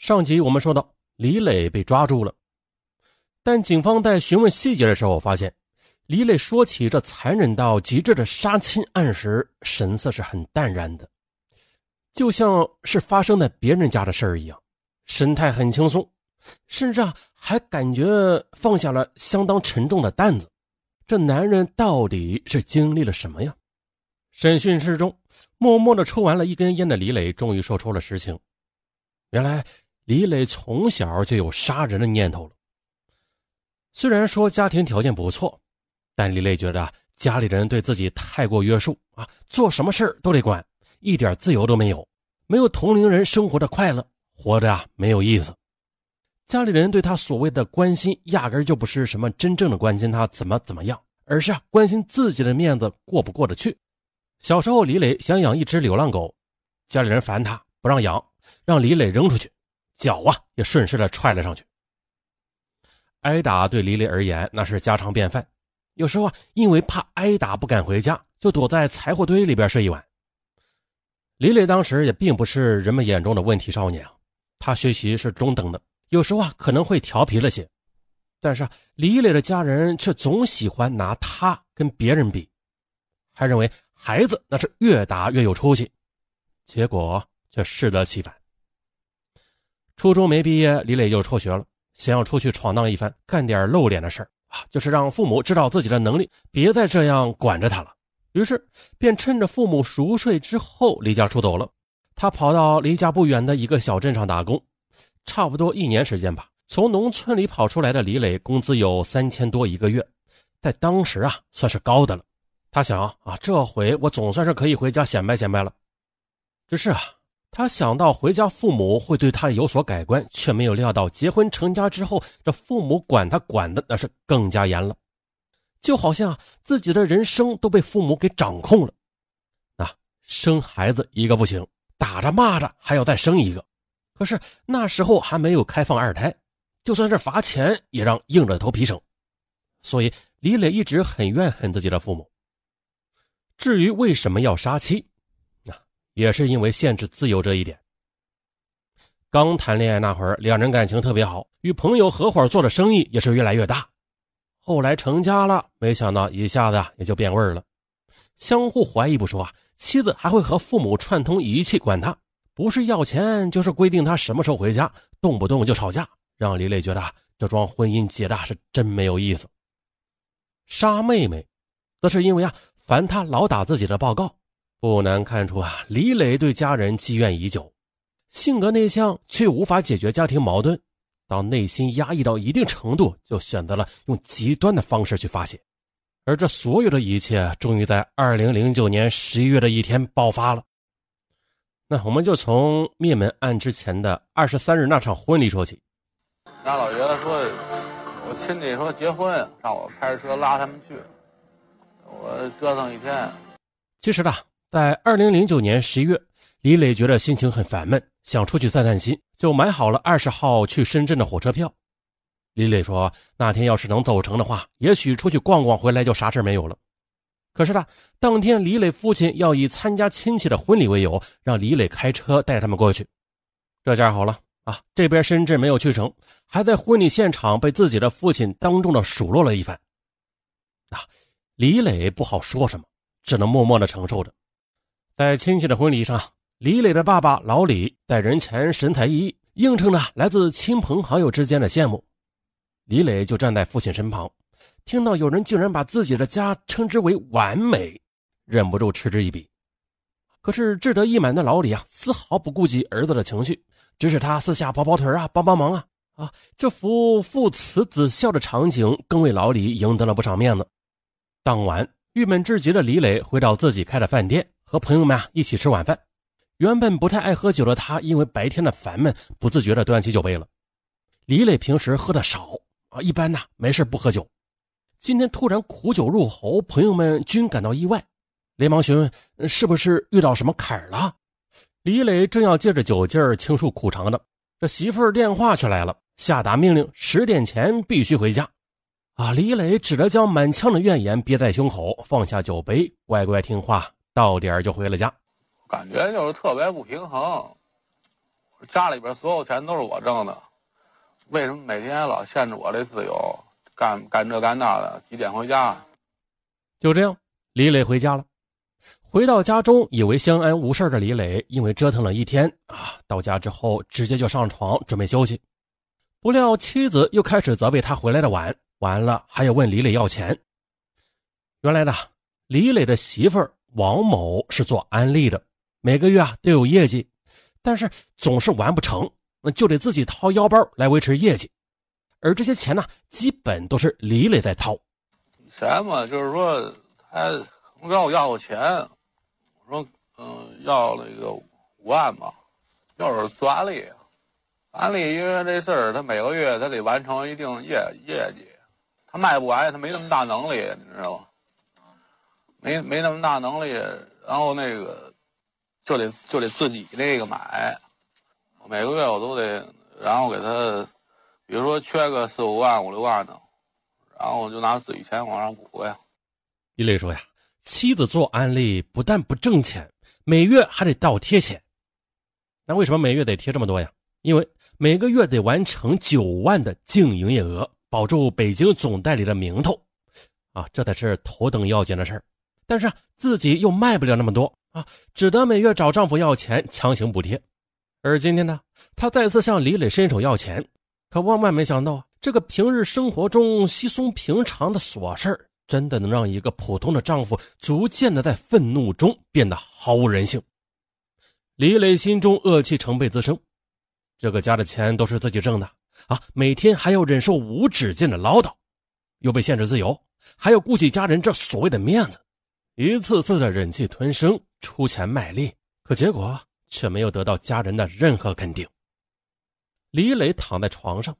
上集我们说到，李磊被抓住了，但警方在询问细节的时候，发现李磊说起这残忍到极致的杀亲案时，神色是很淡然的，就像是发生在别人家的事儿一样，神态很轻松，甚至啊还感觉放下了相当沉重的担子。这男人到底是经历了什么呀？审讯室中，默默的抽完了一根烟的李磊终于说出了实情，原来。李磊从小就有杀人的念头了。虽然说家庭条件不错，但李磊觉得家里人对自己太过约束啊，做什么事都得管，一点自由都没有，没有同龄人生活的快乐，活着啊没有意思。家里人对他所谓的关心，压根就不是什么真正的关心他怎么怎么样，而是关心自己的面子过不过得去。小时候，李磊想养一只流浪狗，家里人烦他不让养，让李磊扔出去。脚啊，也顺势的踹了上去。挨打对李磊而言那是家常便饭，有时候啊，因为怕挨打不敢回家，就躲在柴火堆里边睡一晚。李磊当时也并不是人们眼中的问题少年啊，他学习是中等的，有时候啊可能会调皮了些，但是李磊的家人却总喜欢拿他跟别人比，还认为孩子那是越打越有出息，结果却适得其反。初中没毕业，李磊就辍学了，想要出去闯荡一番，干点露脸的事儿啊，就是让父母知道自己的能力，别再这样管着他了。于是，便趁着父母熟睡之后离家出走了。他跑到离家不远的一个小镇上打工，差不多一年时间吧。从农村里跑出来的李磊，工资有三千多一个月，在当时啊，算是高的了。他想啊，这回我总算是可以回家显摆显摆了。只是啊。他想到回家父母会对他有所改观，却没有料到结婚成家之后，这父母管他管的那是更加严了，就好像自己的人生都被父母给掌控了。啊，生孩子一个不行，打着骂着还要再生一个，可是那时候还没有开放二胎，就算是罚钱也让硬着头皮生，所以李磊一直很怨恨自己的父母。至于为什么要杀妻？也是因为限制自由这一点。刚谈恋爱那会儿，两人感情特别好，与朋友合伙做的生意也是越来越大。后来成家了，没想到一下子也就变味了。相互怀疑不说啊，妻子还会和父母串通一气管他，不是要钱，就是规定他什么时候回家，动不动就吵架，让李磊觉得这桩婚姻结的是真没有意思。杀妹妹，则是因为啊，烦他老打自己的报告。不难看出啊，李磊对家人积怨已久，性格内向却无法解决家庭矛盾，当内心压抑到一定程度，就选择了用极端的方式去发泄，而这所有的一切，终于在二零零九年十一月的一天爆发了。那我们就从灭门案之前的二十三日那场婚礼说起。那老爷子说，我亲戚说结婚，让我开着车拉他们去，我折腾一天。其实呢。在二零零九年十一月，李磊觉得心情很烦闷，想出去散散心，就买好了二十号去深圳的火车票。李磊说：“那天要是能走成的话，也许出去逛逛，回来就啥事没有了。”可是呢，当天李磊父亲要以参加亲戚的婚礼为由，让李磊开车带他们过去。这下好了啊，这边深圳没有去成，还在婚礼现场被自己的父亲当众的数落了一番。啊，李磊不好说什么，只能默默的承受着。在亲戚的婚礼上，李磊的爸爸老李在人前神采奕奕，映衬着来自亲朋好友之间的羡慕。李磊就站在父亲身旁，听到有人竟然把自己的家称之为完美，忍不住嗤之以鼻。可是志得意满的老李啊，丝毫不顾及儿子的情绪，指使他私下跑跑腿啊，帮帮忙啊啊！这幅父慈子孝的场景，更为老李赢得了不少面子。当晚，郁闷至极的李磊回到自己开的饭店。和朋友们啊一起吃晚饭，原本不太爱喝酒的他，因为白天的烦闷，不自觉的端起酒杯了。李磊平时喝的少啊，一般呢没事不喝酒。今天突然苦酒入喉，朋友们均感到意外，连忙询问是不是遇到什么坎儿了。李磊正要借着酒劲儿倾诉苦肠呢，这媳妇儿电话却来了，下达命令十点前必须回家。啊！李磊只得将满腔的怨言憋在胸口，放下酒杯，乖乖听话。到点就回了家，感觉就是特别不平衡。家里边所有钱都是我挣的，为什么每天老限制我这自由，干干这干那的？几点回家？就这样，李磊回家了。回到家中，以为相安无事的李磊，因为折腾了一天啊，到家之后直接就上床准备休息。不料妻子又开始责备他回来的晚，完了还要问李磊要钱。原来呢，李磊的媳妇儿王某是做安利的，每个月啊都有业绩，但是总是完不成，那就得自己掏腰包来维持业绩。而这些钱呢，基本都是李磊在掏。钱嘛，就是说他让我要过钱。说嗯，要那个五万嘛，就是做安利，安利因为这事儿，他每个月他得完成一定业业绩，他卖不完，他没那么大能力，你知道吗？没没那么大能力，然后那个就得就得自己那个买，每个月我都得，然后给他，比如说缺个四五万五六万的，然后我就拿自己钱往上补呀。一磊说呀。妻子做安利不但不挣钱，每月还得倒贴钱。那为什么每月得贴这么多呀？因为每个月得完成九万的净营业额，保住北京总代理的名头，啊，这才是头等要紧的事儿。但是自己又卖不了那么多啊，只得每月找丈夫要钱，强行补贴。而今天呢，她再次向李磊伸手要钱，可万万没想到啊，这个平日生活中稀松平常的琐事。真的能让一个普通的丈夫逐渐的在愤怒中变得毫无人性。李磊心中恶气成倍滋生，这个家的钱都是自己挣的啊，每天还要忍受无止境的唠叨，又被限制自由，还要顾及家人这所谓的面子，一次次的忍气吞声，出钱卖力，可结果却没有得到家人的任何肯定。李磊躺在床上，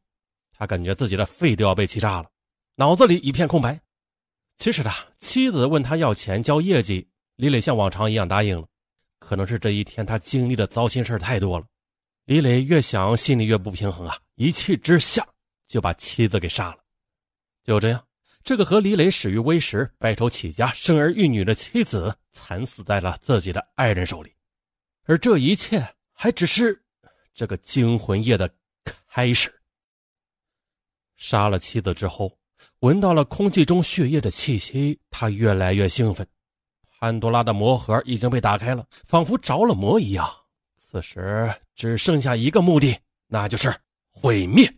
他感觉自己的肺都要被气炸了，脑子里一片空白。其实呢，妻子问他要钱交业绩，李磊像往常一样答应了。可能是这一天他经历的糟心事太多了，李磊越想心里越不平衡啊！一气之下就把妻子给杀了。就这样，这个和李磊始于微时、白手起家、生儿育女的妻子，惨死在了自己的爱人手里。而这一切还只是这个惊魂夜的开始。杀了妻子之后。闻到了空气中血液的气息，他越来越兴奋。潘多拉的魔盒已经被打开了，仿佛着了魔一样。此时只剩下一个目的，那就是毁灭。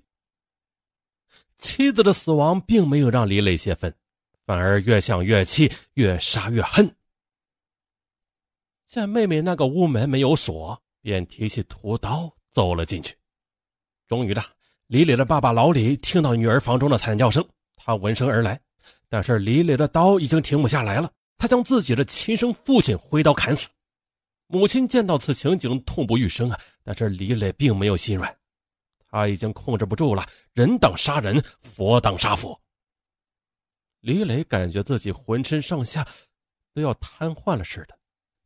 妻子的死亡并没有让李磊泄愤，反而越想越气，越杀越恨。见妹妹那个屋门没有锁，便提起屠刀走了进去。终于的，李磊的爸爸老李听到女儿房中的惨叫声。他闻声而来，但是李磊的刀已经停不下来了。他将自己的亲生父亲挥刀砍死。母亲见到此情景，痛不欲生啊！但是李磊并没有心软，他已经控制不住了。人挡杀人，佛挡杀佛。李磊感觉自己浑身上下都要瘫痪了似的，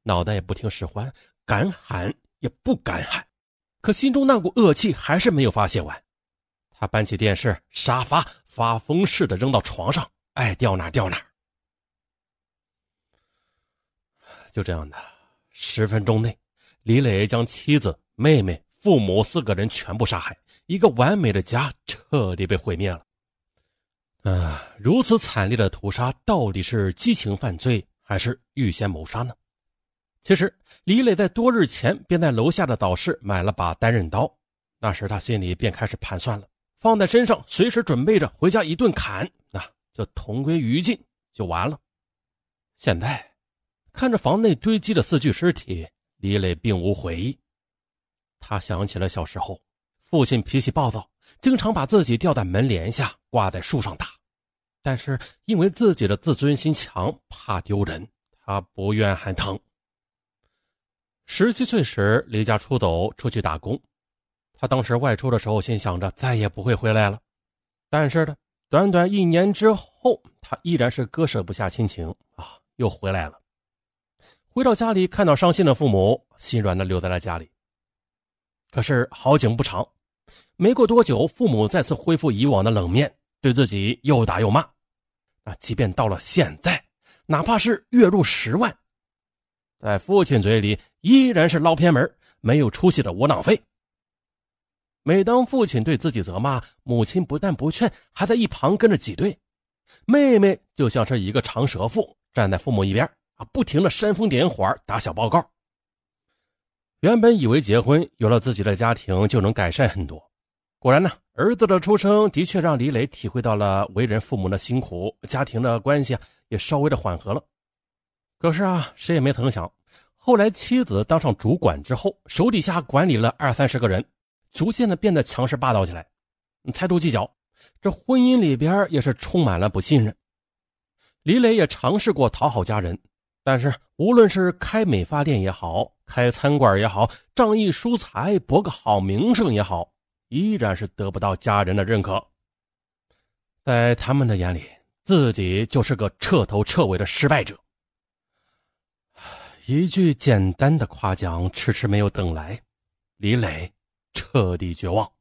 脑袋也不听使唤，敢喊也不敢喊，可心中那股恶气还是没有发泄完。他搬起电视、沙发。发疯似的扔到床上，爱掉哪掉哪。就这样的，十分钟内，李磊将妻子、妹妹、父母四个人全部杀害，一个完美的家彻底被毁灭了。啊，如此惨烈的屠杀，到底是激情犯罪还是预先谋杀呢？其实，李磊在多日前便在楼下的早市买了把单刃刀，那时他心里便开始盘算了。放在身上，随时准备着回家一顿砍，那就同归于尽，就完了。现在看着房内堆积的四具尸体，李磊并无悔意。他想起了小时候，父亲脾气暴躁，经常把自己吊在门帘下，挂在树上打。但是因为自己的自尊心强，怕丢人，他不愿喊疼。十七岁时离家出走，出去打工。他当时外出的时候，心想着再也不会回来了。但是呢，短短一年之后，他依然是割舍不下亲情啊，又回来了。回到家里，看到伤心的父母，心软的留在了家里。可是好景不长，没过多久，父母再次恢复以往的冷面，对自己又打又骂。啊，即便到了现在，哪怕是月入十万，在父亲嘴里依然是捞偏门、没有出息的窝囊废。每当父亲对自己责骂，母亲不但不劝，还在一旁跟着挤兑。妹妹就像是一个长舌妇，站在父母一边啊，不停的煽风点火，打小报告。原本以为结婚有了自己的家庭就能改善很多，果然呢，儿子的出生的确让李磊体会到了为人父母的辛苦，家庭的关系也稍微的缓和了。可是啊，谁也没曾想，后来妻子当上主管之后，手底下管理了二三十个人。逐渐的变得强势霸道起来，猜度计较，这婚姻里边也是充满了不信任。李磊也尝试过讨好家人，但是无论是开美发店也好，开餐馆也好，仗义疏财博个好名声也好，依然是得不到家人的认可。在他们的眼里，自己就是个彻头彻尾的失败者。一句简单的夸奖迟迟没有等来，李磊。彻底绝望。